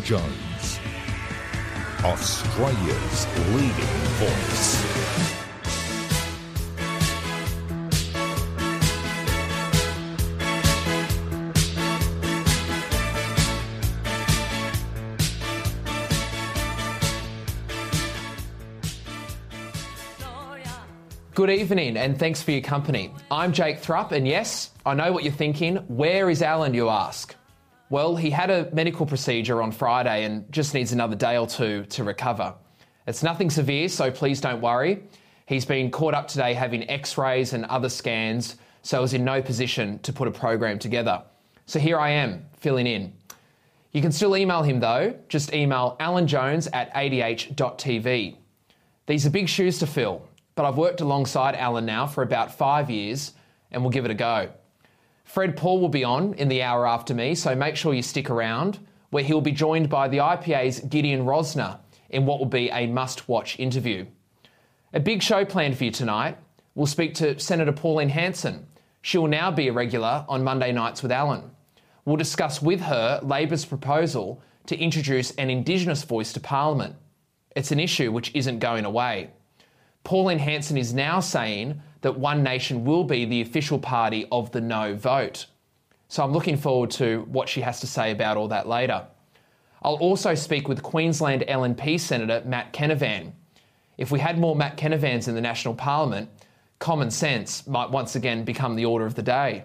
Jones, Australia's leading voice. Good evening and thanks for your company. I'm Jake Thrupp, and yes, I know what you're thinking. Where is Alan, you ask? Well, he had a medical procedure on Friday and just needs another day or two to recover. It's nothing severe, so please don't worry. He's been caught up today having x rays and other scans, so is in no position to put a program together. So here I am, filling in. You can still email him though, just email alanjones at adh.tv. These are big shoes to fill, but I've worked alongside Alan now for about five years and we'll give it a go. Fred Pawle will be on in the hour after me, so make sure you stick around, where he'll be joined by the IPA's Gideon Rozner in what will be a must watch interview. A big show planned for you tonight. We'll speak to Senator Pauline Hanson. She will now be a regular on Monday nights with Alan. We'll discuss with her Labor's proposal to introduce an Indigenous voice to Parliament. It's an issue which isn't going away. Pauline Hanson is now saying that One Nation will be the official party of the no vote. So I'm looking forward to what she has to say about all that later. I'll also speak with Queensland LNP Senator Matt Canavan. If we had more Matt Canavans in the National Parliament, common sense might once again become the order of the day.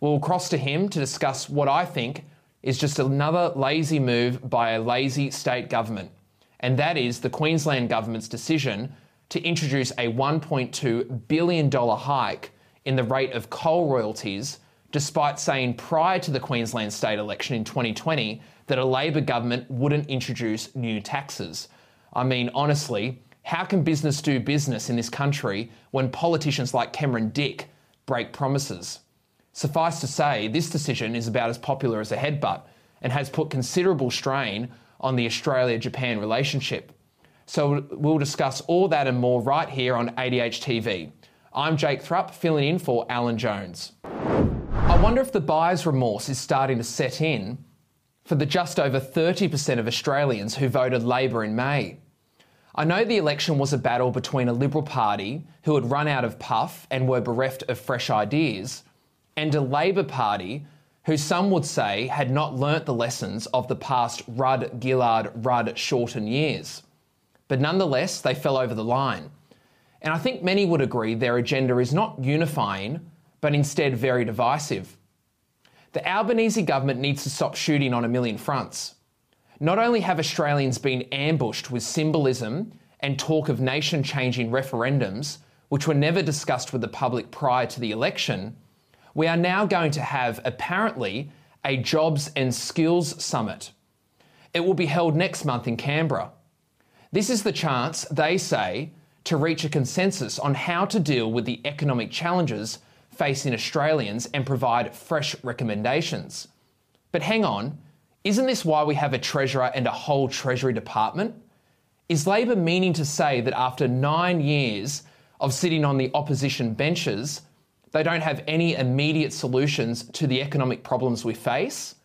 We'll cross to him to discuss what I think is just another lazy move by a lazy state government, and that is the Queensland Government's decision to introduce a $1.2 billion hike in the rate of coal royalties, despite saying prior to the Queensland state election in 2020 that a Labor government wouldn't introduce new taxes. I mean, honestly, how can business do business in this country when politicians like Cameron Dick break promises? Suffice to say, this decision is about as popular as a headbutt and has put considerable strain on the Australia Japan relationship. So we'll discuss all that and more right here on ADH TV. I'm Jake Thrupp, filling in for Alan Jones. I wonder if the buyer's remorse is starting to set in for the just over 30% of Australians who voted Labor in May. I know the election was a battle between a Liberal Party who had run out of puff and were bereft of fresh ideas, and a Labor Party who some would say had not learnt the lessons of the past Rudd, Gillard, Rudd, Shorten years but nonetheless, they fell over the line. And I think many would agree their agenda is not unifying, but instead very divisive. The Albanese government needs to stop shooting on a million fronts. Not only have Australians been ambushed with symbolism and talk of nation changing referendums, which were never discussed with the public prior to the election, we are now going to have apparently a jobs and skills summit. It will be held next month in Canberra. This is the chance, they say, to reach a consensus on how to deal with the economic challenges facing Australians and provide fresh recommendations. But hang on, isn't this why we have a Treasurer and a whole Treasury Department? Is Labor meaning to say that after nine years of sitting on the opposition benches, they don't have any immediate solutions to the economic problems we face?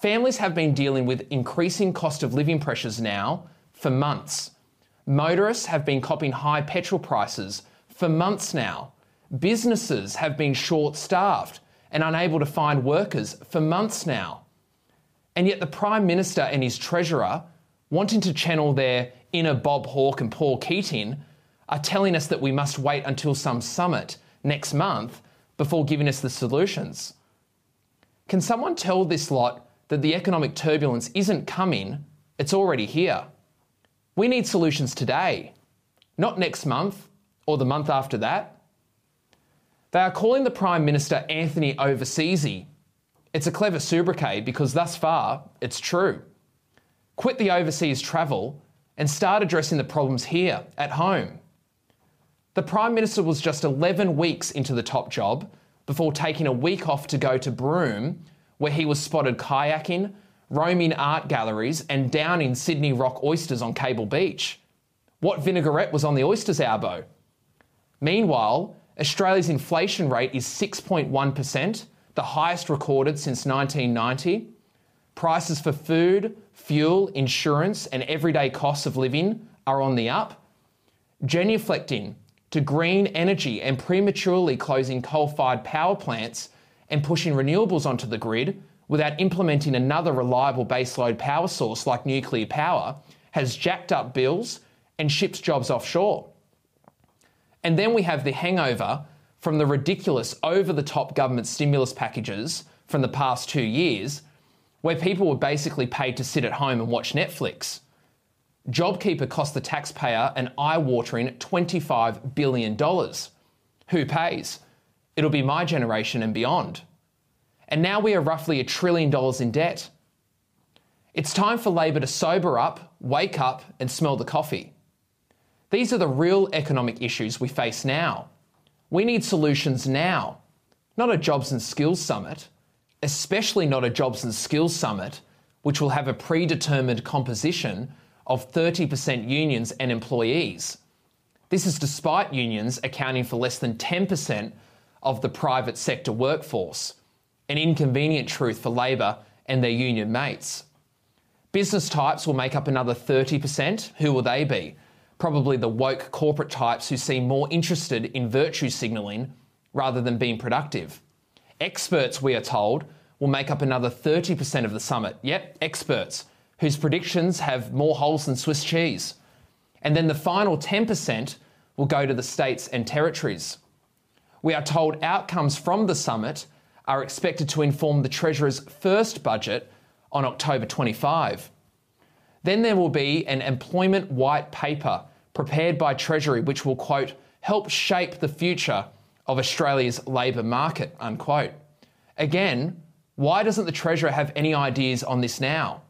Families have been dealing with increasing cost of living pressures now for months. Motorists have been copping high petrol prices for months now. Businesses have been short staffed and unable to find workers for months now. And yet, the Prime Minister and his Treasurer, wanting to channel their inner Bob Hawke and Paul Keating, are telling us that we must wait until some summit next month before giving us the solutions. Can someone tell this lot that the economic turbulence isn't coming, it's already here? We need solutions today, not next month or the month after that. They are calling the Prime Minister Anthony Overseasy. It's a clever sobriquet because thus far it's true. Quit the overseas travel and start addressing the problems here at home. The Prime Minister was just 11 weeks into the top job before taking a week off to go to Broome, where he was spotted kayaking, roaming art galleries, and downing Sydney rock oysters on Cable Beach. What vinaigrette was on the oyster's elbow? Meanwhile, Australia's inflation rate is 6.1%, the highest recorded since 1990. Prices for food, fuel, insurance, and everyday costs of living are on the up, genuflecting to green energy and prematurely closing coal fired power plants and pushing renewables onto the grid without implementing another reliable baseload power source like nuclear power has jacked up bills and ships jobs offshore. And then we have the hangover from the ridiculous over the top government stimulus packages from the past two years, where people were basically paid to sit at home and watch Netflix. JobKeeper cost the taxpayer an eye watering $25 billion. Who pays? It'll be my generation and beyond. And now we are roughly a trillion dollars in debt. It's time for Labor to sober up, wake up, and smell the coffee. These are the real economic issues we face now. We need solutions now, not a jobs and skills summit, especially not a jobs and skills summit which will have a predetermined composition of 30% unions and employees. This is despite unions accounting for less than 10% of the private sector workforce, an inconvenient truth for Labor and their union mates. Business types will make up another 30%. Who will they be? Probably the woke corporate types who seem more interested in virtue signalling rather than being productive. Experts, we are told, will make up another 30% of the summit. Yep, experts, whose predictions have more holes than Swiss cheese. And then the final 10% will go to the states and territories. We are told outcomes from the summit are expected to inform the Treasurer's first budget on October 25. Then there will be an employment white paper prepared by Treasury which will, quote, help shape the future of Australia's labour market, unquote. Again, why doesn't the Treasurer have any ideas on this now?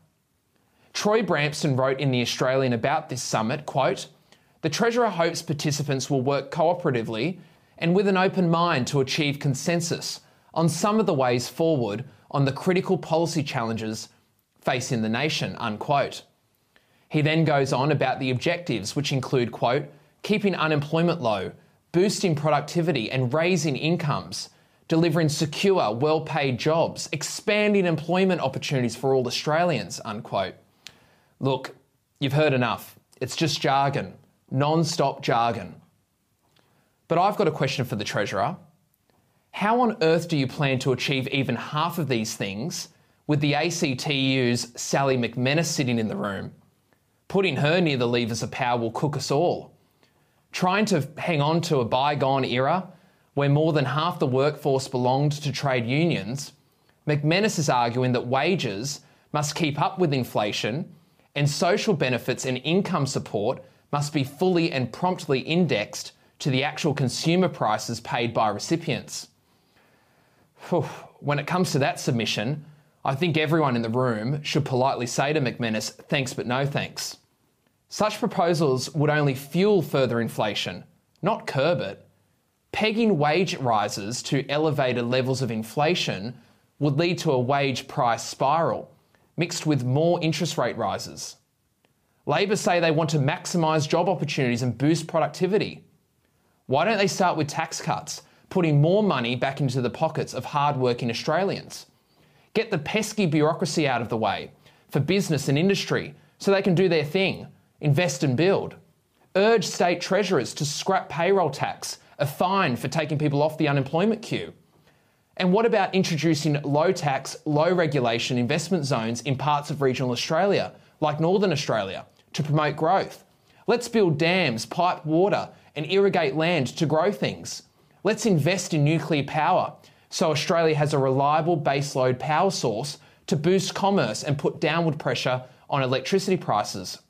Troy Bramston wrote in The Australian about this summit, quote, the Treasurer hopes participants will work cooperatively and with an open mind to achieve consensus on some of the ways forward on the critical policy challenges facing the nation, unquote. He then goes on about the objectives, which include, quote, keeping unemployment low, boosting productivity and raising incomes, delivering secure, well paid jobs, expanding employment opportunities for all Australians, unquote. Look, you've heard enough. It's just jargon, non stop jargon. But I've got a question for the Treasurer. How on earth do you plan to achieve even half of these things with the ACTU's Sally McManus sitting in the room? Putting her near the levers of power will cook us all. Trying to hang on to a bygone era where more than half the workforce belonged to trade unions, McManus is arguing that wages must keep up with inflation and social benefits and income support must be fully and promptly indexed to the actual consumer prices paid by recipients when it comes to that submission, I think everyone in the room should politely say to McManus, thanks but no thanks. Such proposals would only fuel further inflation, not curb it. Pegging wage rises to elevated levels of inflation would lead to a wage price spiral, mixed with more interest rate rises. Labor say they want to maximise job opportunities and boost productivity. Why don't they start with tax cuts putting more money back into the pockets of hard-working Australians. Get the pesky bureaucracy out of the way for business and industry so they can do their thing, invest and build. Urge state treasurers to scrap payroll tax, a fine for taking people off the unemployment queue. And what about introducing low tax, low regulation investment zones in parts of regional Australia, like Northern Australia, to promote growth? Let's build dams, pipe water, and irrigate land to grow things. Let's invest in nuclear power so Australia has a reliable baseload power source to boost commerce and put downward pressure on electricity prices.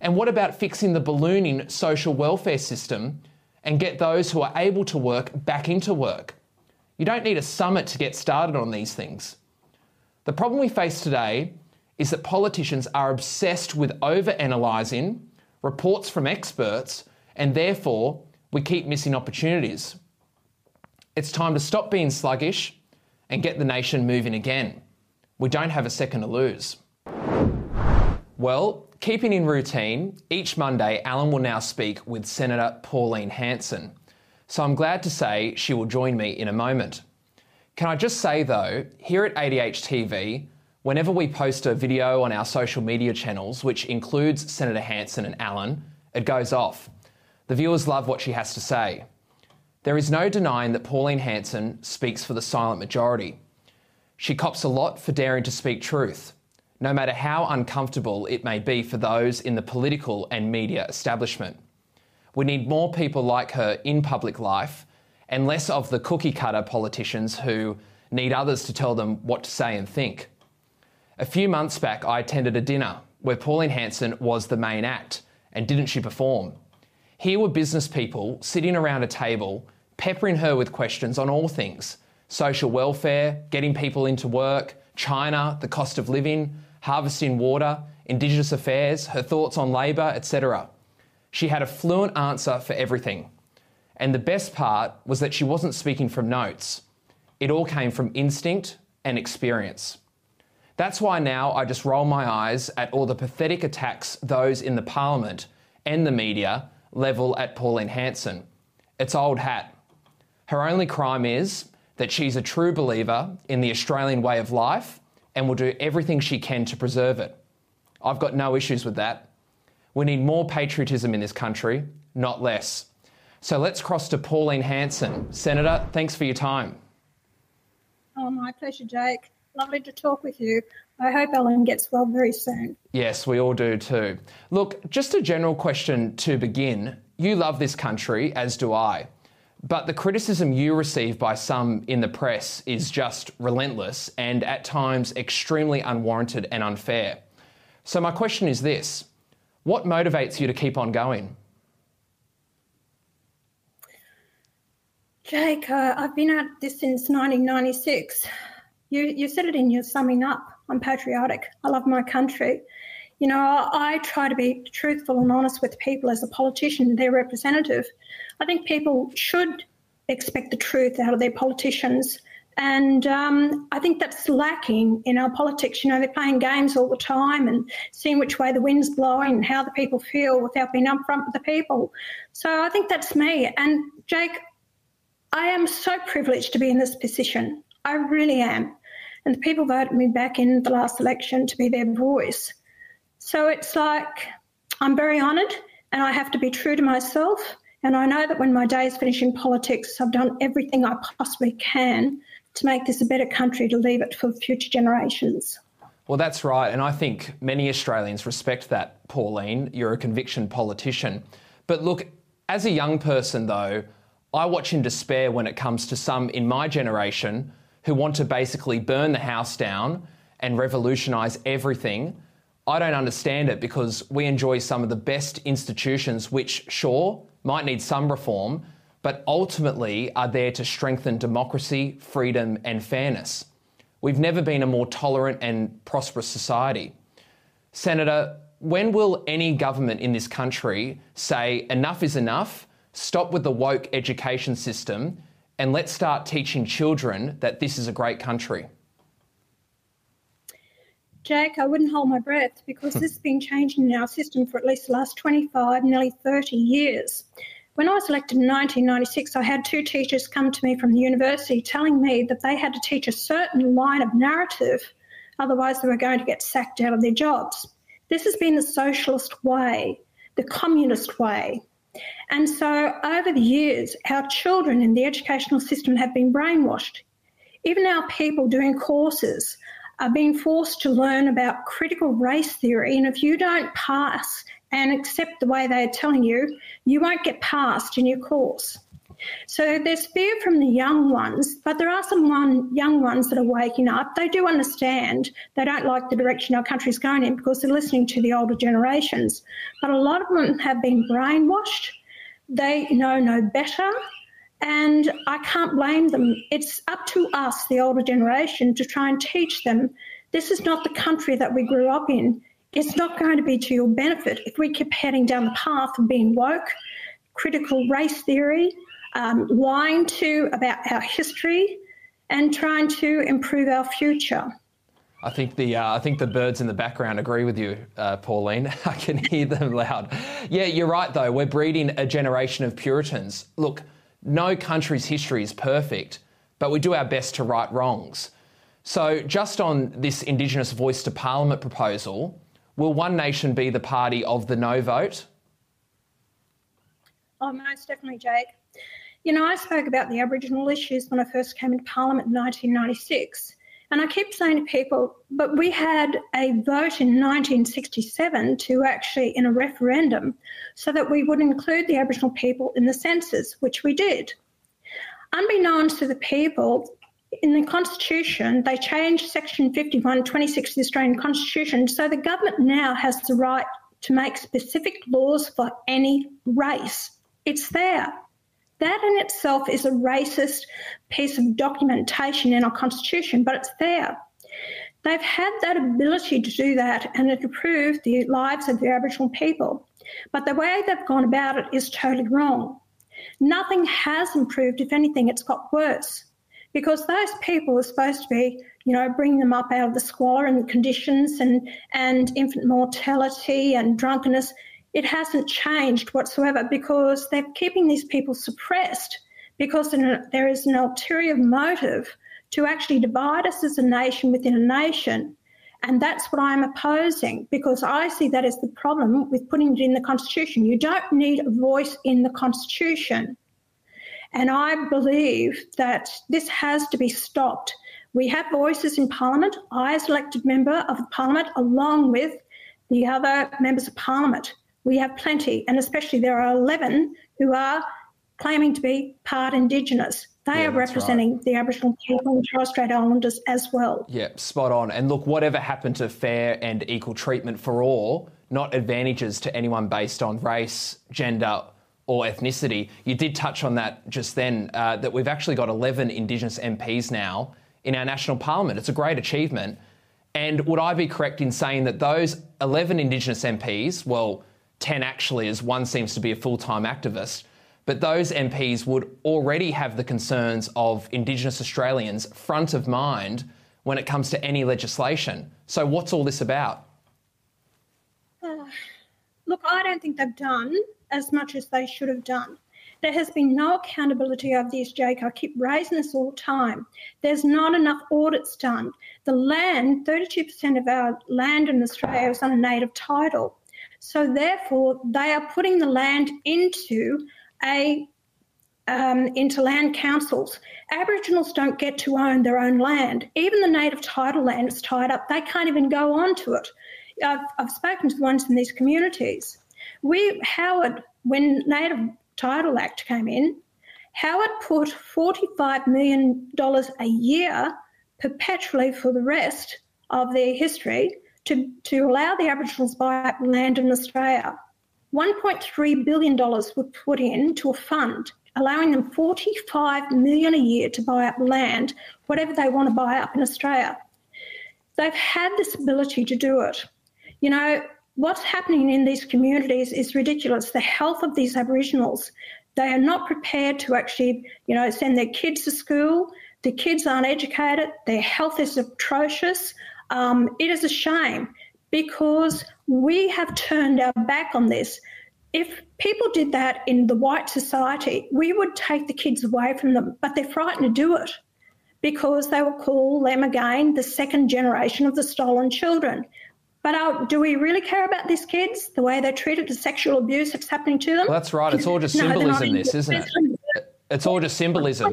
And what about fixing the ballooning social welfare system and get those who are able to work back into work? You don't need a summit to get started on these things. The problem we face today is that politicians are obsessed with over-analysing reports from experts and therefore we keep missing opportunities. It's time to stop being sluggish and get the nation moving again. We don't have a second to lose. Well, keeping in routine, each Monday Alan will now speak with Senator Pauline Hanson. So I'm glad to say she will join me in a moment. Can I just say though, here at ADH TV, Whenever we post a video on our social media channels, which includes Senator Hanson and Alan, it goes off. The viewers love what she has to say. There is no denying that Pauline Hanson speaks for the silent majority. She cops a lot for daring to speak truth, no matter how uncomfortable it may be for those in the political and media establishment. We need more people like her in public life and less of the cookie cutter politicians who need others to tell them what to say and think. A few months back, I attended a dinner where Pauline Hanson was the main act, and didn't she perform? Here were business people sitting around a table, peppering her with questions on all things social welfare, getting people into work, China, the cost of living, harvesting water, Indigenous affairs, her thoughts on Labor, etc. She had a fluent answer for everything. And the best part was that she wasn't speaking from notes. It all came from instinct and experience. That's why now I just roll my eyes at all the pathetic attacks those in the Parliament and the media level at Pauline Hanson. It's old hat. Her only crime is that she's a true believer in the Australian way of life and will do everything she can to preserve it. I've got no issues with that. We need more patriotism in this country, not less. So let's cross to Pauline Hanson. Senator, thanks for your time. Oh, my pleasure, Jake. Lovely to talk with you. I hope Alan gets well very soon. Yes, we all do too. Look, just a general question to begin. You love this country, as do I. But the criticism you receive by some in the press is just relentless and at times extremely unwarranted and unfair. So, my question is this What motivates you to keep on going? Jake, uh, I've been at this since 1996. You, you said it in your summing up. I'm patriotic. I love my country. You know, I, try to be truthful and honest with people as a politician, their representative. I think people should expect the truth out of their politicians. And um, I think that's lacking in our politics. You know, they're playing games all the time and seeing which way the wind's blowing and how the people feel without being upfront with the people. So I think that's me. And Jake, I am so privileged to be in this position. I really am. And the people voted me back in the last election to be their voice. So it's like I'm very honoured and I have to be true to myself. And I know that when my day is finished in politics, I've done everything I possibly can to make this a better country to leave it for future generations. Well, that's right. And I think many Australians respect that, Pauline. You're a conviction politician. But look, as a young person, though, I watch in despair when it comes to some in my generation who want to basically burn the house down and revolutionise everything. I don't understand it because we enjoy some of the best institutions, which, sure, might need some reform, but ultimately are there to strengthen democracy, freedom, and fairness. We've never been a more tolerant and prosperous society. Senator, when will any government in this country say enough is enough, stop with the woke education system, and let's start teaching children that this is a great country. Jack, I wouldn't hold my breath because this has been changing in our system for at least the last 25, nearly 30 years. When I was elected in 1996, I had two teachers come to me from the university telling me that they had to teach a certain line of narrative, otherwise, they were going to get sacked out of their jobs. This has been the socialist way, the communist way. And so, over the years, our children in the educational system have been brainwashed. Even our people doing courses are being forced to learn about critical race theory. And if you don't pass and accept the way they're telling you, you won't get passed in your course. So there's fear from the young ones, but there are some one, young ones that are waking up. They do understand. They don't like the direction our country's going in because they're listening to the older generations. But a lot of them have been brainwashed. They know no better. And I can't blame them. It's up to us, the older generation, to try and teach them this is not the country that we grew up in. It's not going to be to your benefit if we keep heading down the path of being woke, critical race theory, um, lying to about our history, and trying to improve our future. I think the uh, I think the birds in the background agree with you, uh, Pauline. I can hear them loud. Yeah, you're right though. We're breeding a generation of Puritans. Look, no country's history is perfect, but we do our best to right wrongs. So, just on this Indigenous Voice to Parliament proposal, will One Nation be the party of the no vote? Oh, most definitely, Jake. You know, I spoke about the Aboriginal issues when I first came into Parliament in 1996. And I keep saying to people, but we had a vote in 1967 to actually, in a referendum, so that we would include the Aboriginal people in the census, which we did. Unbeknownst to the people, in the Constitution, they changed Section 51, 26 of the Australian Constitution, so the government now has the right to make specific laws for any race. It's there. That in itself is a racist piece of documentation in our Constitution, but it's there. They've had that ability to do that and it improved the lives of the Aboriginal people. But the way they've gone about it is totally wrong. Nothing has improved. If anything, it's got worse because those people are supposed to be, you know, bringing them up out of the squalor and the conditions and, and infant mortality and drunkenness. It hasn't changed whatsoever because they're keeping these people suppressed because there is an ulterior motive to actually divide us as a nation within a nation. And that's what I'm opposing because I see that as the problem with putting it in the Constitution. You don't need a voice in the Constitution. And I believe that this has to be stopped. We have voices in Parliament. I, as elected member of Parliament, along with the other members of Parliament, we have plenty, and especially there are 11 who are claiming to be part Indigenous. They Yeah, are representing the Aboriginal people and Torres Strait Islanders as well. Yeah, spot on. And look, whatever happened to fair and equal treatment for all, not advantages to anyone based on race, gender, or ethnicity. You did touch on that just then, uh, that we've actually got 11 Indigenous MPs now in our national parliament. It's a great achievement. And would I be correct in saying that those 11 Indigenous MPs, well, 10 actually, as one seems to be a full time activist, but those MPs would already have the concerns of Indigenous Australians front of mind when it comes to any legislation. So, what's all this about? Uh, look, I don't think they've done as much as they should have done. There has been no accountability of this, Jake. I keep raising this all the time. There's not enough audits done. The land, 32% of our land in Australia is on a native title. So therefore, they are putting the land into a um, into land councils. Aboriginals don't get to own their own land. Even the native title land is tied up. They can't even go onto it. I've, I've spoken to the ones in these communities. We Howard, when Native Title Act came in, Howard put $45 million a year perpetually for the rest of their history to, to allow the Aboriginals buy up land in Australia. $1.3 billion were put in to a fund, allowing them 45 million a year to buy up land, whatever they want to buy up in Australia. They've had this ability to do it. You know, what's happening in these communities is ridiculous. The health of these Aboriginals, they are not prepared to actually, you know, send their kids to school. The kids aren't educated. Their health is atrocious. Um, it is a shame because we have turned our back on this. If people did that in the white society, we would take the kids away from them, but they're frightened to do it because they will call them again the second generation of the stolen children. But uh, do we really care about these kids, the way they're treated, the sexual abuse that's happening to them? Well, that's right. It's all just No, symbolism, in- this, isn't it? It's all just symbolism.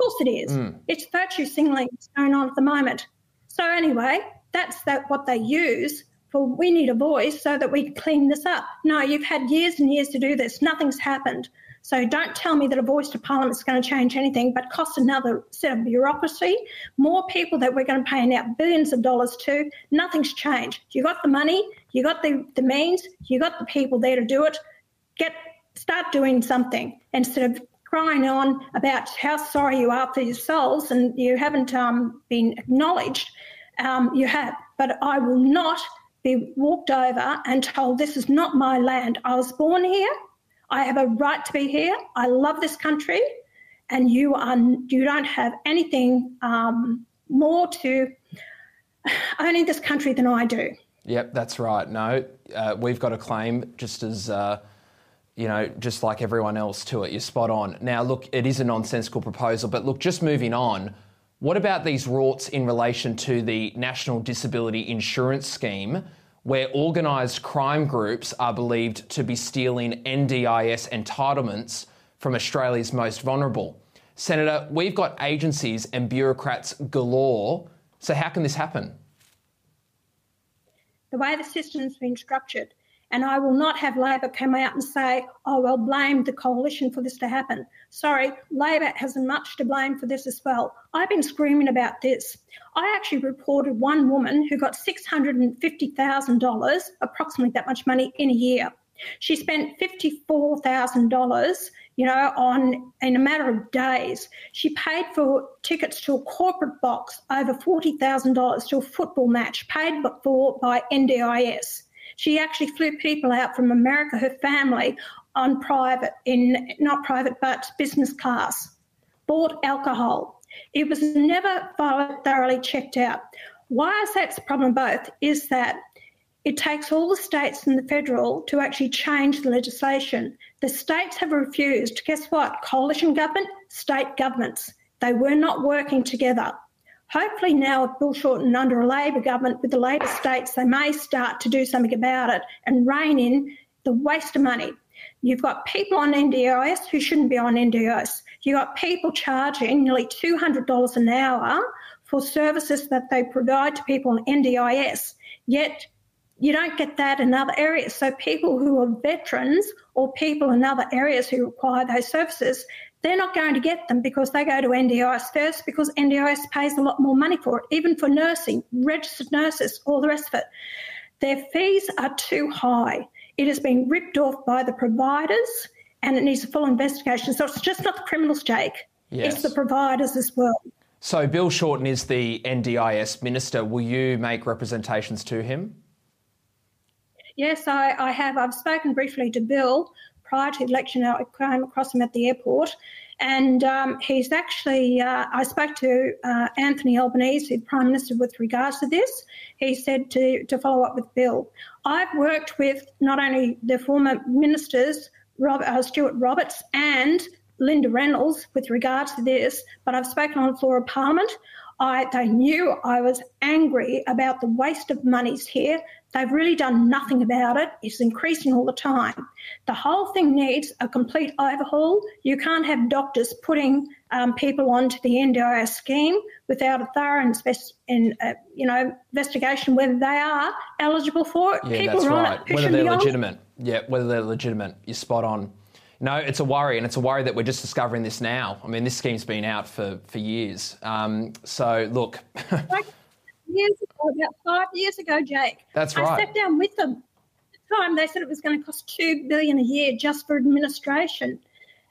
Of course it is. Hmm. It's virtue signaling that's going on at the moment. So anyway, that's that what they use for we need a voice so that we clean this up. No, you've had years and years to do this. Nothing's happened. So don't tell me that a voice to parliament is going to change anything, but cost another set of bureaucracy, more people that we're going to pay out billions of dollars to. Nothing's changed. You got the money, you got the, the means, you got the people there to do it. Get start doing something instead of crying on about how sorry you are for yourselves and you haven't um, been acknowledged. Um, you have, but I will not be walked over and told this is not my land. I was born here. I have a right to be here. I love this country, and you are you don't have anything um, more to owning this country than I do. Yep, that's right. No, uh, we've got a claim just as, uh, you know, just like everyone else to it. You're spot on. Now, look, it is a nonsensical proposal, but look, just moving on, What about these rorts in relation to the National Disability Insurance Scheme, where organised crime groups are believed to be stealing NDIS entitlements from Australia's most vulnerable? Senator, we've got agencies and bureaucrats galore, so how can this happen? The way the system's been structured, and I will not have Labor come out and say, oh, well, blame the coalition for this to happen. Sorry, Labor has much to blame for this as well. I've been screaming about this. I actually reported one woman who got $650,000, approximately that much money, in a year. She spent $54,000, you know, on in a matter of days. She paid for tickets to a corporate box over $40,000 to a football match paid for by NDIS. She actually flew people out from America, her family, on private, in not private, but business class, bought alcohol. It was never thoroughly checked out. Why I say it's a problem both is that it takes all the states and the federal to actually change the legislation. The states have refused. Guess what? Coalition government, state governments. They were not working together. Hopefully, now with Bill Shorten under a Labor government with the Labor states, they may start to do something about it and rein in the waste of money. You've got people on NDIS who shouldn't be on NDIS. You've got people charging nearly $200 an hour for services that they provide to people on NDIS. Yet you don't get that in other areas. So people who are veterans or people in other areas who require those services, they're not going to get them because they go to NDIS first because NDIS pays a lot more money for it, even for nursing, registered nurses, all the rest of it. Their fees are too high. It has been ripped off by the providers and it needs a full investigation. So it's just not the criminals, Jake, yes. it's the providers as well. So Bill Shorten is the NDIS minister. Will you make representations to him? Yes, I, I have. I've spoken briefly to Bill prior to the election, I came across him at the airport. And um, he's actually, uh, I spoke to uh, Anthony Albanese, the Prime Minister, with regards to this. He said to, to follow up with Bill. I've worked with not only the former ministers, Rob, uh, Stuart Roberts and Linda Reynolds, with regards to this, but I've spoken on the floor of Parliament. I, they knew I was angry about the waste of monies here. They've really done nothing about it. It's increasing all the time. The whole thing needs a complete overhaul. You can't have doctors putting um, people onto the NDIS scheme without a thorough invest- in, uh, you know, investigation whether they are eligible for it. Yeah, people that's right. Whether they're legitimate. Yeah, whether they're legitimate. You're spot on. No, it's a worry, and it's a worry that we're just discovering this now. I mean, this scheme's been out for, for years. Um, so, look. years ago, about five years ago, Jake. That's right. I sat down with them. At the time, they said it was going to cost two billion a year just for administration.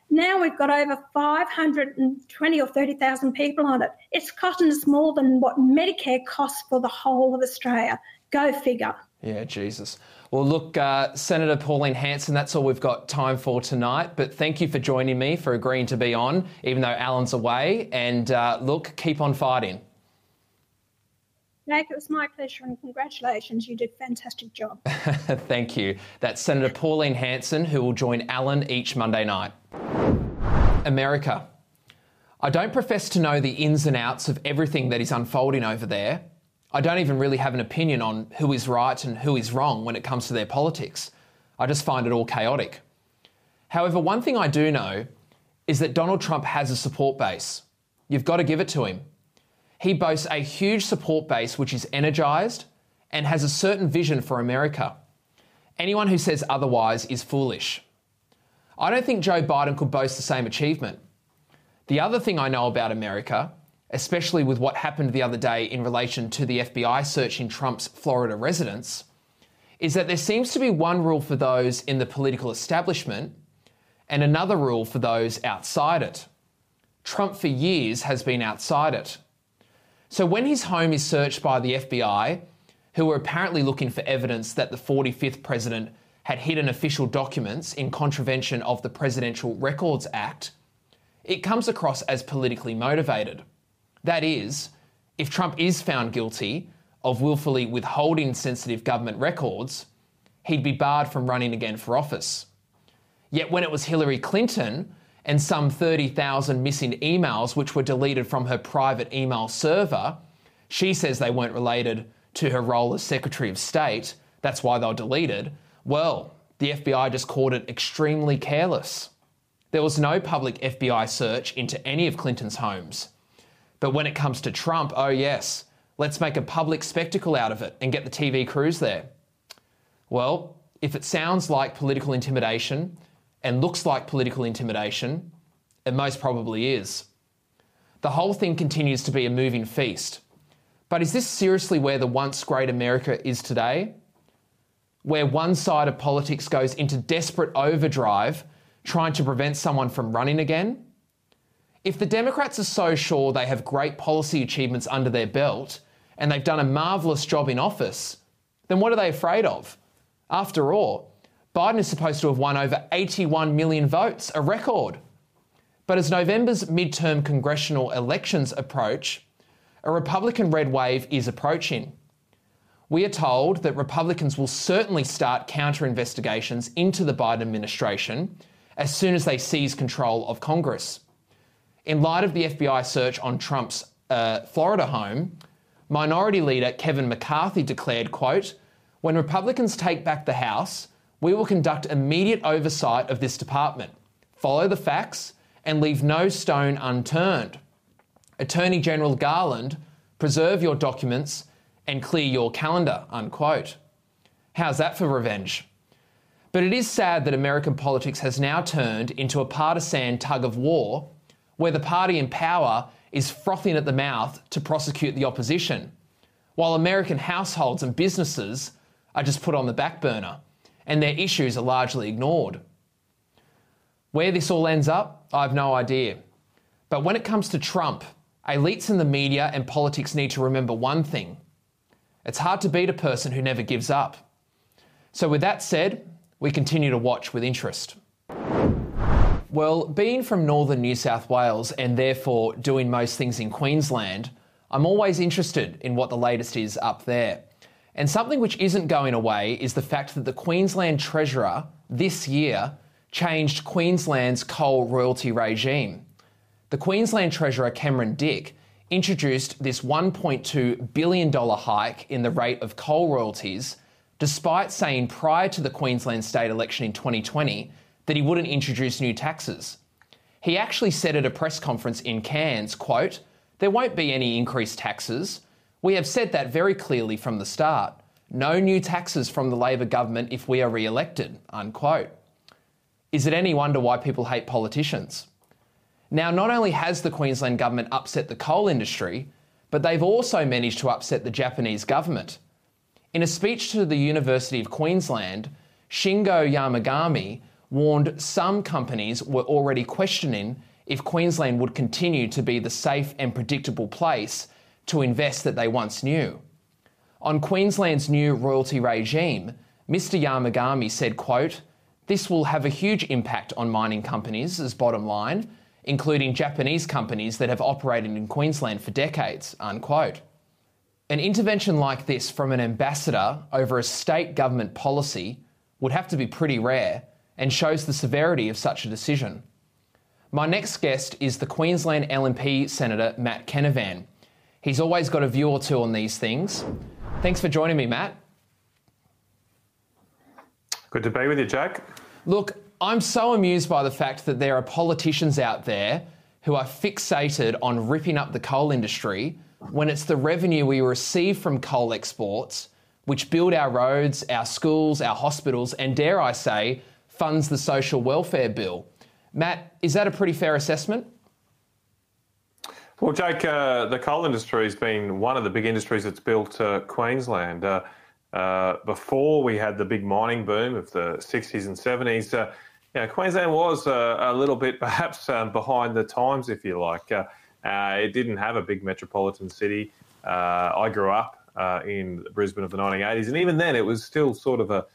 Now we've got over 520 or 30,000 people on it. It's costing us more than what Medicare costs for the whole of Australia. Go figure. Yeah, Jesus. Well, look, uh, Senator Pauline Hanson, that's all we've got time for tonight. But thank you for joining me, for agreeing to be on, even though Alan's away. And uh, look, keep on fighting. Jake, it was my pleasure and congratulations. You did a fantastic job. Thank you. That's Senator Pauline Hanson, who will join Alan each Monday night. America. I don't profess to know the ins and outs of everything that is unfolding over there. I don't even really have an opinion on who is right and who is wrong when it comes to their politics. I just find it all chaotic. However, one thing I do know is that Donald Trump has a support base. You've got to give it to him. He boasts a huge support base which is energised and has a certain vision for America. Anyone who says otherwise is foolish. I don't think Joe Biden could boast the same achievement. The other thing I know about America, especially with what happened the other day in relation to the FBI search in Trump's Florida residence, is that there seems to be one rule for those in the political establishment and another rule for those outside it. Trump for years has been outside it. So when his home is searched by the FBI, who were apparently looking for evidence that the 45th president had hidden official documents in contravention of the Presidential Records Act, it comes across as politically motivated. That is, if Trump is found guilty of willfully withholding sensitive government records, he'd be barred from running again for office. Yet when it was Hillary Clinton and some 30,000 missing emails which were deleted from her private email server, she says they weren't related to her role as Secretary of State. That's why they were deleted. Well, the FBI just called it extremely careless. There was no public FBI search into any of Clinton's homes. But when it comes to Trump, oh yes, let's make a public spectacle out of it and get the TV crews there. Well, if it sounds like political intimidation and looks like political intimidation, it most probably is. The whole thing continues to be a moving feast. But is this seriously where the once great America is today? Where one side of politics goes into desperate overdrive trying to prevent someone from running again? If the Democrats are so sure they have great policy achievements under their belt and they've done a marvellous job in office, then what are they afraid of? After all, Biden is supposed to have won over 81 million votes, a record. But as November's midterm congressional elections approach, a Republican red wave is approaching. We are told that Republicans will certainly start counter investigations into the Biden administration as soon as they seize control of Congress. In light of the FBI search on Trump's uh, Florida home, Minority Leader Kevin McCarthy declared, quote, when Republicans take back the House, we will conduct immediate oversight of this department, follow the facts, and leave no stone unturned. Attorney General Garland, preserve your documents and clear your calendar, unquote. How's that for revenge? But it is sad that American politics has now turned into a partisan tug of war where the party in power is frothing at the mouth to prosecute the opposition, while American households and businesses are just put on the back burner and their issues are largely ignored. Where this all ends up, I have no idea. But when it comes to Trump, elites in the media and politics need to remember one thing it's hard to beat a person who never gives up. So, with that said, we continue to watch with interest. Well, being from northern New South Wales and therefore doing most things in Queensland, I'm always interested in what the latest is up there. And something which isn't going away is the fact that the Queensland Treasurer this year changed Queensland's coal royalty regime. The Queensland Treasurer Cameron Dick introduced this $1.2 billion hike in the rate of coal royalties, despite saying prior to the Queensland state election in 2020 that he wouldn't introduce new taxes. He actually said at a press conference in Cairns, quote, there won't be any increased taxes. We have said that very clearly from the start. No new taxes from the Labor government if we are re elected. Unquote. Is it any wonder why people hate politicians? Now, not only has the Queensland government upset the coal industry, but they've also managed to upset the Japanese government. In a speech to the University of Queensland, Shingo Yamagami warned some companies were already questioning if Queensland would continue to be the safe and predictable place to invest that they once knew. On Queensland's new royalty regime, Mr Yamagami said, quote, this will have a huge impact on mining companies as bottom line, including Japanese companies that have operated in Queensland for decades, unquote. An intervention like this from an ambassador over a state government policy would have to be pretty rare and shows the severity of such a decision. My next guest is the Queensland LNP Senator Matt Canavan, He's always got a view or two on these things. Thanks for joining me, Matt. Good to be with you, Jack. Look, I'm so amused by the fact that there are politicians out there who are fixated on ripping up the coal industry when it's the revenue we receive from coal exports which build our roads, our schools, our hospitals, and dare I say, funds the social welfare bill. Matt, is that a pretty fair assessment? Well, Jake, uh, the coal industry has been one of the big industries that's built uh, Queensland. Uh, uh before we had the big mining boom of the 60s and 70s, uh, you know, Queensland was uh, a little bit perhaps um, behind the times, if you like. it didn't have a big metropolitan city. I grew up in Brisbane of the 1980s, and even then it was still sort of a,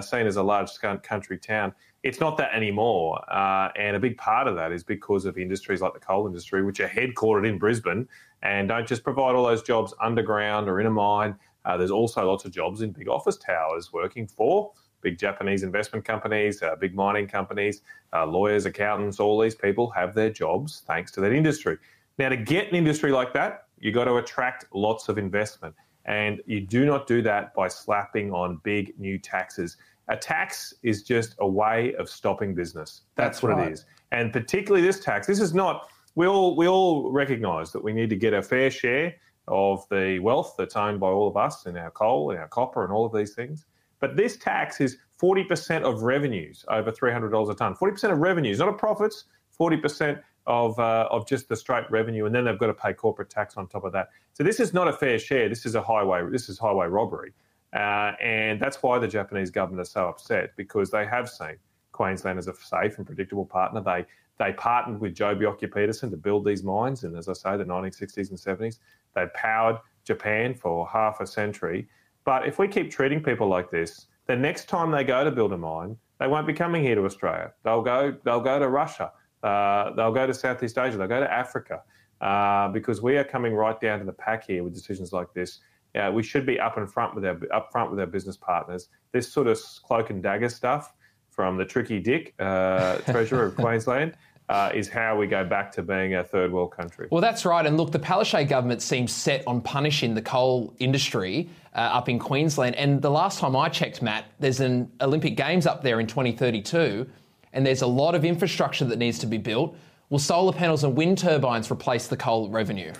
seen as a large country town. It's not that anymore. Uh, and a big part of that is because of industries like the coal industry, which are headquartered in Brisbane and don't just provide all those jobs underground or in a mine. Uh, there's also lots of jobs in big office towers working for big Japanese investment companies, uh, big mining companies, uh, lawyers, accountants, all these people have their jobs thanks to that industry. Now, to get an industry like that, you've got to attract lots of investment. And you do not do that by slapping on big new taxes. A tax is just a way of stopping business. That's, That's what right. it is. And particularly this tax, this is not, we all, we all recognize that we need to get a fair share of the wealth that's owned by all of us in our coal, in our copper, and all of these things. But this tax is 40% of revenues over $300 a tonne. 40% of revenues, not of profits, 40% of, uh, of just the straight revenue, and then they've got to pay corporate tax on top of that. So this is not a fair share. This is a highway. This is highway robbery, uh, and that's why the Japanese government is so upset because they have seen Queensland as a safe and predictable partner. They they partnered with Joh Bjelke-Petersen to build these mines, and as I say, the 1960s and 70s, they powered Japan for half a century. But if we keep treating people like this, the next time they go to build a mine, they won't be coming here to Australia. They'll go. They'll go to Russia. Uh, they'll go to Southeast Asia, they'll go to Africa, uh, because we are coming right down to the pack here with decisions like this. Uh, we should be up and front with our up front with our business partners. This sort of cloak and dagger stuff from the tricky Dick, uh, Treasurer of Queensland. Uh, is how we go back to being a third world country. Well, that's right. And look, the Palaszczuk government seems set on punishing the coal industry uh, up in Queensland. And the last time I checked, Matt, there's an Olympic Games up there in 2032 and there's a lot of infrastructure that needs to be built. Will solar panels and wind turbines replace the coal revenue?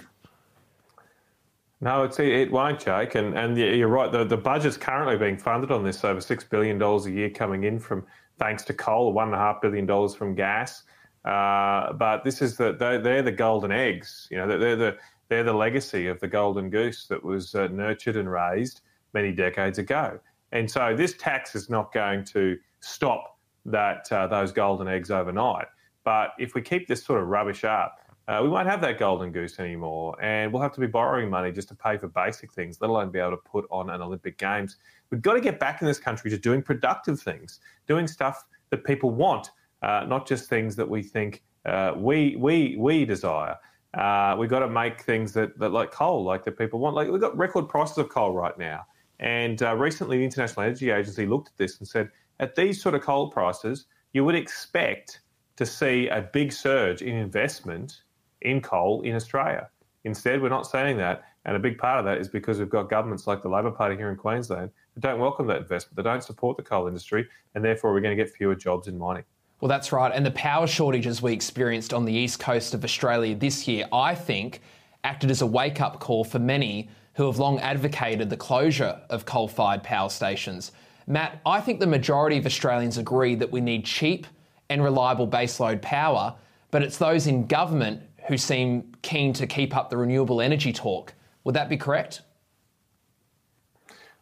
No, it's, it won't, Jake. And, and you're right. The, the budget's currently being funded on this over $6 billion a year coming in from thanks to coal, $1.5 billion from gas. Uh, but this is the, they're, they're, the golden eggs. You know, they're the, they're the legacy of the golden goose that was uh, nurtured and raised many decades ago. And so this tax is not going to stop that uh, those golden eggs overnight. But if we keep this sort of rubbish up, uh, we won't have that golden goose anymore, and we'll have to be borrowing money just to pay for basic things, let alone be able to put on an Olympic Games. We've got to get back in this country to doing productive things, doing stuff that people want, uh, not just things that we think uh, we we we desire. Uh, we've got to make things that, that like coal, like that people want. Like we've got record prices of coal right now, and uh, recently the International Energy Agency looked at this and said at these sort of coal prices, you would expect to see a big surge in investment in coal in Australia. Instead, we're not saying that. And a big part of that is because we've got governments like the Labor Party here in Queensland that don't welcome that investment, they don't support the coal industry, and therefore we're going to get fewer jobs in mining. Well, that's right. And the power shortages we experienced on the east coast of Australia this year, I think, acted as a wake up call for many who have long advocated the closure of coal fired power stations. Matt, I think the majority of Australians agree that we need cheap and reliable baseload power, but it's those in government who seem keen to keep up the renewable energy talk. Would that be correct?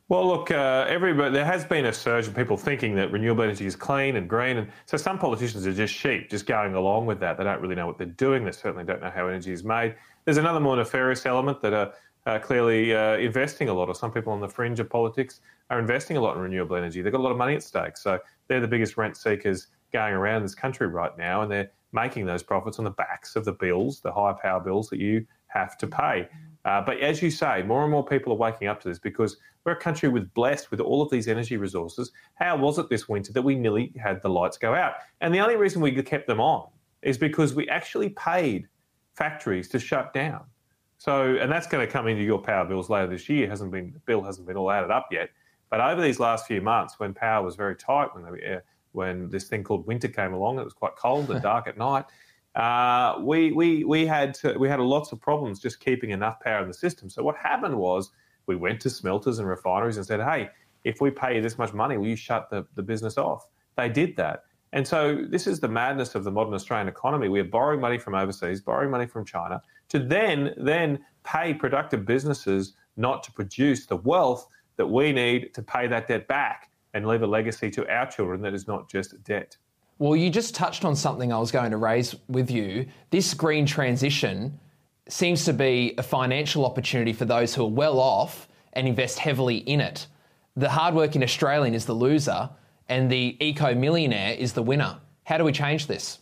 Well, look, uh, everybody, there has been a surge of people thinking that renewable energy is clean and green, and so some politicians are just sheep, just going along with that. They don't really know what they're doing. They certainly don't know how energy is made. There's another more nefarious element that are uh, clearly uh, investing a lot, or some people on the fringe of politics are investing a lot in renewable energy. They've got a lot of money at stake. So they're the biggest rent seekers going around this country right now, and they're making those profits on the backs of the bills, the high power bills that you have to pay. Uh, but as you say, more and more people are waking up to this because we're a country with blessed with all of these energy resources. How was it this winter that we nearly had the lights go out? And the only reason we kept them on is because we actually paid factories to shut down. So, and that's going to come into your power bills later this year. Hasn't been the bill hasn't been all added up yet. But over these last few months, when power was very tight, when uh, when this thing called winter came along, it was quite cold and dark at night. Uh, we we we had to, we had lots of problems just keeping enough power in the system. So what happened was we went to smelters and refineries and said, hey, if we pay you this much money, will you shut the, the business off? They did that. And so this is the madness of the modern Australian economy. We are borrowing money from overseas, borrowing money from China, to then then pay productive businesses not to produce the wealth that we need to pay that debt back and leave a legacy to our children that is not just debt. Well, you just touched on something I was going to raise with you. This green transition seems to be a financial opportunity for those who are well off and invest heavily in it. The hardworking Australian is the loser, and the eco millionaire is the winner. How do we change this?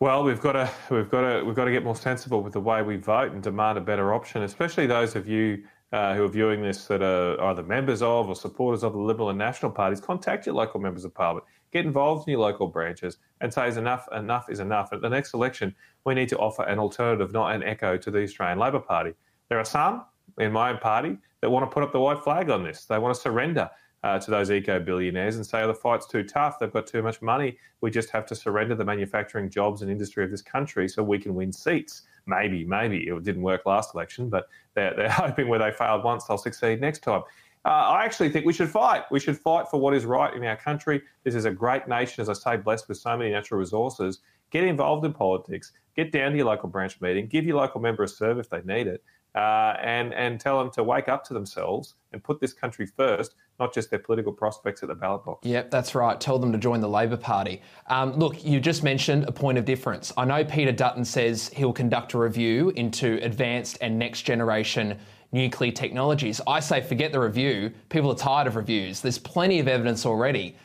Well, we've got to we've got to we've got to get more sensible with the way we vote and demand a better option, especially those of you uh, who are viewing this that are either members of or supporters of the Liberal and National parties, contact your local members of Parliament. Get involved in your local branches and say enough, enough is enough. At the next election, we need to offer an alternative, not an echo to the Australian Labor Party. There are some in my own party that want to put up the white flag on this. They want to surrender uh, to those eco billionaires and say, oh, the fight's too tough. They've got too much money. We just have to surrender the manufacturing jobs and industry of this country so we can win seats. Maybe, maybe it didn't work last election, but they're, they're hoping where they failed once, they'll succeed next time. Uh, I actually think we should fight. We should fight for what is right in our country. This is a great nation, as I say, blessed with so many natural resources. Get involved in politics. Get down to your local branch meeting. Give your local member a serve if they need it uh, and and tell them to wake up to themselves and put this country first, not just their political prospects at the ballot box. Yep, that's right. Tell them to join the Labor Party. Um, look, you just mentioned a point of difference. I know Peter Dutton says he'll conduct a review into advanced and next generation nuclear technologies. I say forget the review. People are tired of reviews. There's plenty of evidence already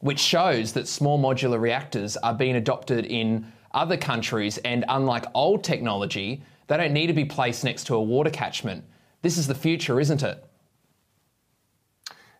which shows that small modular reactors are being adopted in other countries and unlike old technology they don't need to be placed next to a water catchment. This is the future, isn't it?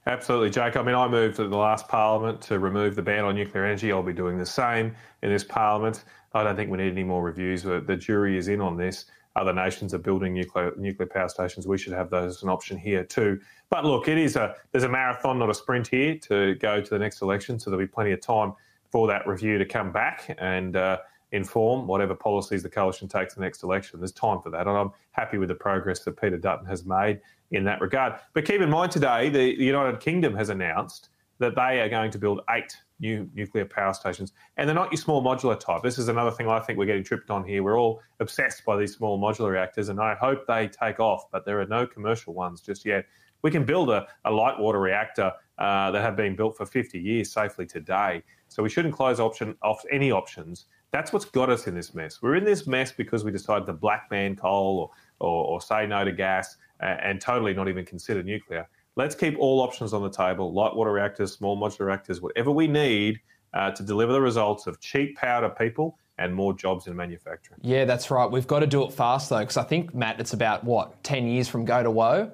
Absolutely, Jake. I mean, I moved at the last parliament to remove the ban on nuclear energy. I'll be doing the same in this parliament. I don't think we need any more reviews. The jury is in on this. Other nations are building nuclear nuclear power stations. We should have those as an option here too. But look, it is a there's a marathon, not a sprint here, to go to the next election. So there'll be plenty of time for that review to come back and. Uh, inform whatever policies the coalition takes the next election. There's time for that, and I'm happy with the progress that Peter Dutton has made in that regard. But keep in mind today, the, the United Kingdom has announced that they are going to build eight new nuclear power stations, and they're not your small modular type. This is another thing I think we're getting tripped on here. We're all obsessed by these small modular reactors, and I hope they take off, but there are no commercial ones just yet. We can build a, a light water reactor uh, that have been built for 50 years safely today. So we shouldn't close option off any options that's what's got us in this mess. We're in this mess because we decided to black man coal or, or, or say no to gas and, and, totally not even consider nuclear. Let's keep all options on the table light water reactors, small modular reactors, whatever we need uh, to deliver the results of cheap power to people and more jobs in manufacturing. Yeah, that's right. We've got to do it fast though, because I think, Matt, it's about what, 10 years from go to woe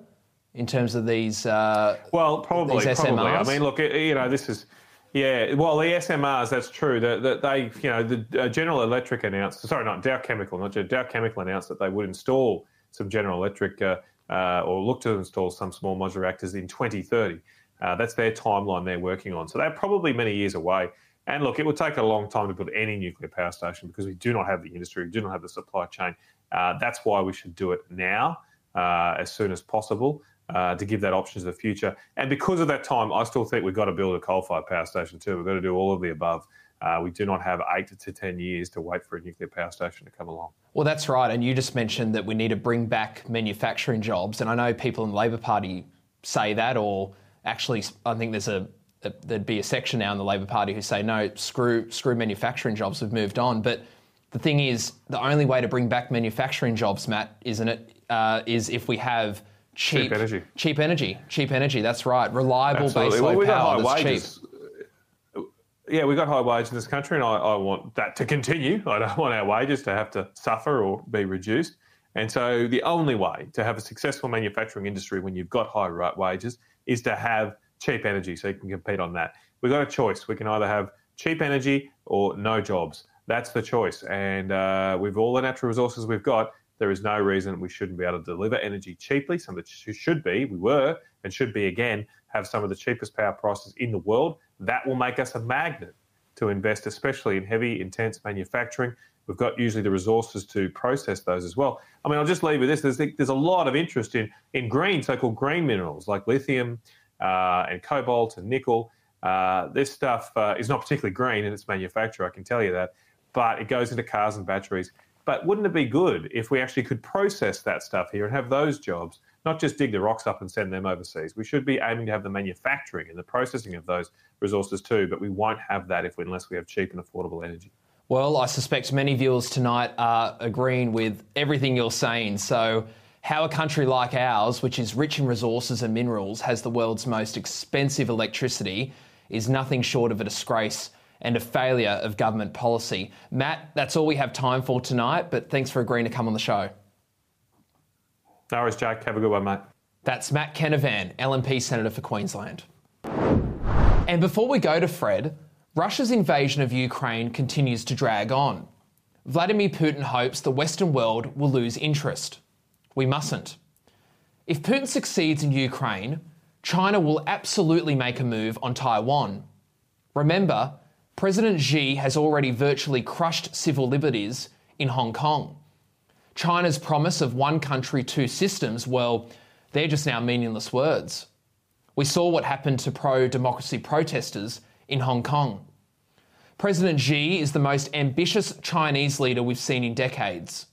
in terms of these. Uh, well, probably, These probably. I mean, look, you know, this is yeah, well, the SMRs, that's true. That the, they, you know, the uh, General Electric announced, sorry, not Dow Chemical, not Dow Chemical announced that they would install some General Electric uh, uh, or look to install some small modular reactors in 2030. Uh, that's their timeline they're working on. So they're probably many years away. And look, it would take a long time to build any nuclear power station because we do not have the industry, we do not have the supply chain. Uh, that's why we should do it now, uh, as soon as possible uh, to give that option to the future. And because of that time, I still think we've got to build a coal-fired power station too. We've got to do all of the above. Uh, we do not have eight to 10 years to wait for a nuclear power station to come along. Well, that's right. And you just mentioned that we need to bring back manufacturing jobs. And I know people in the Labor Party say that, or actually, I think there's a, there'd be a section now in the Labor Party who say, no, screw, screw manufacturing jobs, we've moved on. But the thing is, the only way to bring back manufacturing jobs, Matt, isn't it? Uh, is if we have cheap, cheap energy. Cheap energy. Cheap energy. That's right. Reliable Absolutely. baseload well, we power. Got high wages. Cheap. Yeah, we got high wages in this country, and I, I, want that to continue. I don't want our wages to have to suffer or be reduced. And so, the only way to have a successful manufacturing industry when you've got high right wages is to have cheap energy, so you can compete on that. We've got a choice. We can either have cheap energy or no jobs. That's the choice. And uh, with all the natural resources we've got, there is no reason we shouldn't be able to deliver energy cheaply. Some of it should be, we were, and should be again, have some of the cheapest power prices in the world. That will make us a magnet to invest, especially in heavy, intense manufacturing. We've got usually the resources to process those as well. I mean, I'll just leave with this. There's, there's a lot of interest in, in green, so called green minerals like lithium uh, and cobalt and nickel. Uh, this stuff uh, is not particularly green in its manufacture, I can tell you that, but it goes into cars and batteries. But wouldn't it be good if we actually could process that stuff here and have those jobs, not just dig the rocks up and send them overseas? We should be aiming to have the manufacturing and the processing of those resources too, but we won't have that if we, unless we have cheap and affordable energy. Well, I suspect many viewers tonight are agreeing with everything you're saying. So, how a country like ours, which is rich in resources and minerals, has the world's most expensive electricity, is nothing short of a disgrace and a failure of government policy. Matt, that's all we have time for tonight, but thanks for agreeing to come on the show. No worries, Jack. Have a good one, mate. That's Matt Canavan, LNP Senator for Queensland. And before we go to Fred, Russia's invasion of Ukraine continues to drag on. Vladimir Putin hopes the Western world will lose interest. We mustn't. If Putin succeeds in Ukraine, China will absolutely make a move on Taiwan. Remember, President Xi has already virtually crushed civil liberties in Hong Kong. China's promise of one country, two systems, well, they're just now meaningless words. We saw what happened to pro democracy protesters in Hong Kong. President Xi is the most ambitious Chinese leader we've seen in decades.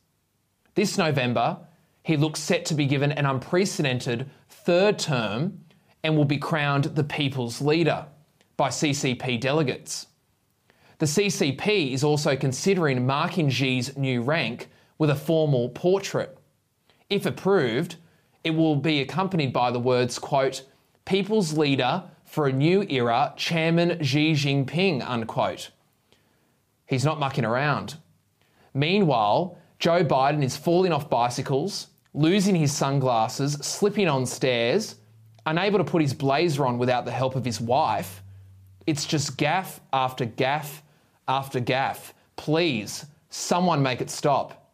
This November, he looks set to be given an unprecedented third term and will be crowned the people's leader by CCP delegates. The CCP is also considering marking Xi's new rank with a formal portrait. If approved, it will be accompanied by the words, quote, People's Leader for a New Era, Chairman Xi Jinping, unquote. He's not mucking around. Meanwhile, Joe Biden is falling off bicycles, losing his sunglasses, slipping on stairs, unable to put his blazer on without the help of his wife. It's just gaff after gaff after gaff. Please, someone make it stop.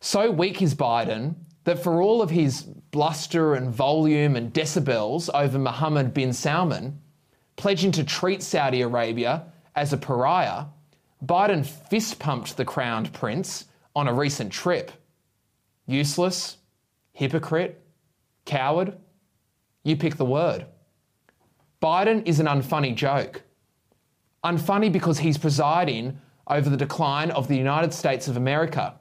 So weak is Biden that for all of his bluster and volume and decibels over Mohammed bin Salman, pledging to treat Saudi Arabia as a pariah, Biden fist pumped the crowned prince on a recent trip. Useless, hypocrite, coward, you pick the word. Biden is an unfunny joke. Unfunny because he's presiding over the decline of the United States of America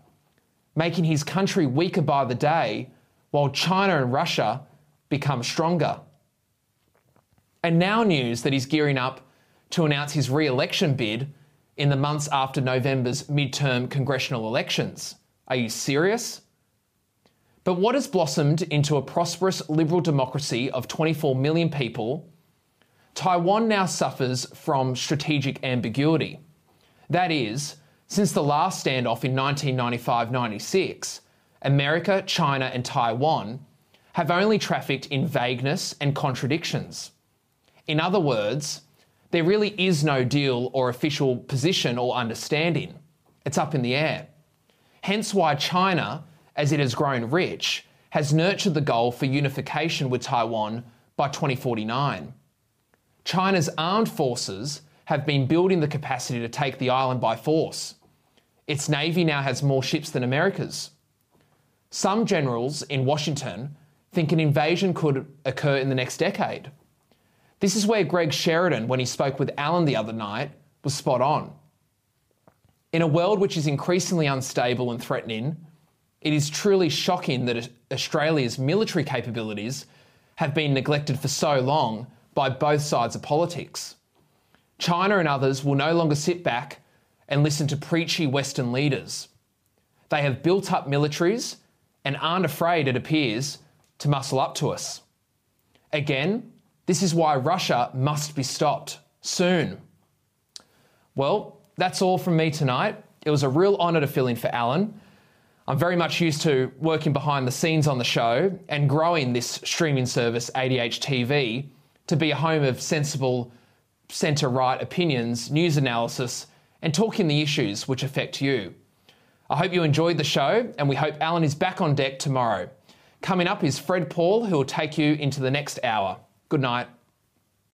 making his country weaker by the day while China and Russia become stronger. And now news that he's gearing up to announce his re election bid in the months after November's midterm congressional elections. Are you serious? But what has blossomed into a prosperous liberal democracy of 24 million people, Taiwan now suffers from strategic ambiguity. That is, since the last standoff in 1995 96, America, China, and Taiwan have only trafficked in vagueness and contradictions. In other words, there really is no deal or official position or understanding. It's up in the air. Hence why China, as it has grown rich, has nurtured the goal for unification with Taiwan by 2049. China's armed forces have been building the capacity to take the island by force. Its navy now has more ships than America's. Some generals in Washington think an invasion could occur in the next decade. This is where Greg Sheridan, when he spoke with Alan the other night, was spot on. In a world which is increasingly unstable and threatening, it is truly shocking that Australia's military capabilities have been neglected for so long by both sides of politics. China and others will no longer sit back and listen to preachy Western leaders. They have built up militaries and aren't afraid, it appears, to muscle up to us. Again, this is why Russia must be stopped soon. Well, that's all from me tonight. It was a real honour to fill in for Alan. I'm very much used to working behind the scenes on the show and growing this streaming service, ADH TV, to be a home of sensible, centre right opinions, news analysis, and talking the issues which affect you. I hope you enjoyed the show, and we hope Alan is back on deck tomorrow. Coming up is Fred Pawle, who will take you into the next hour. Good night.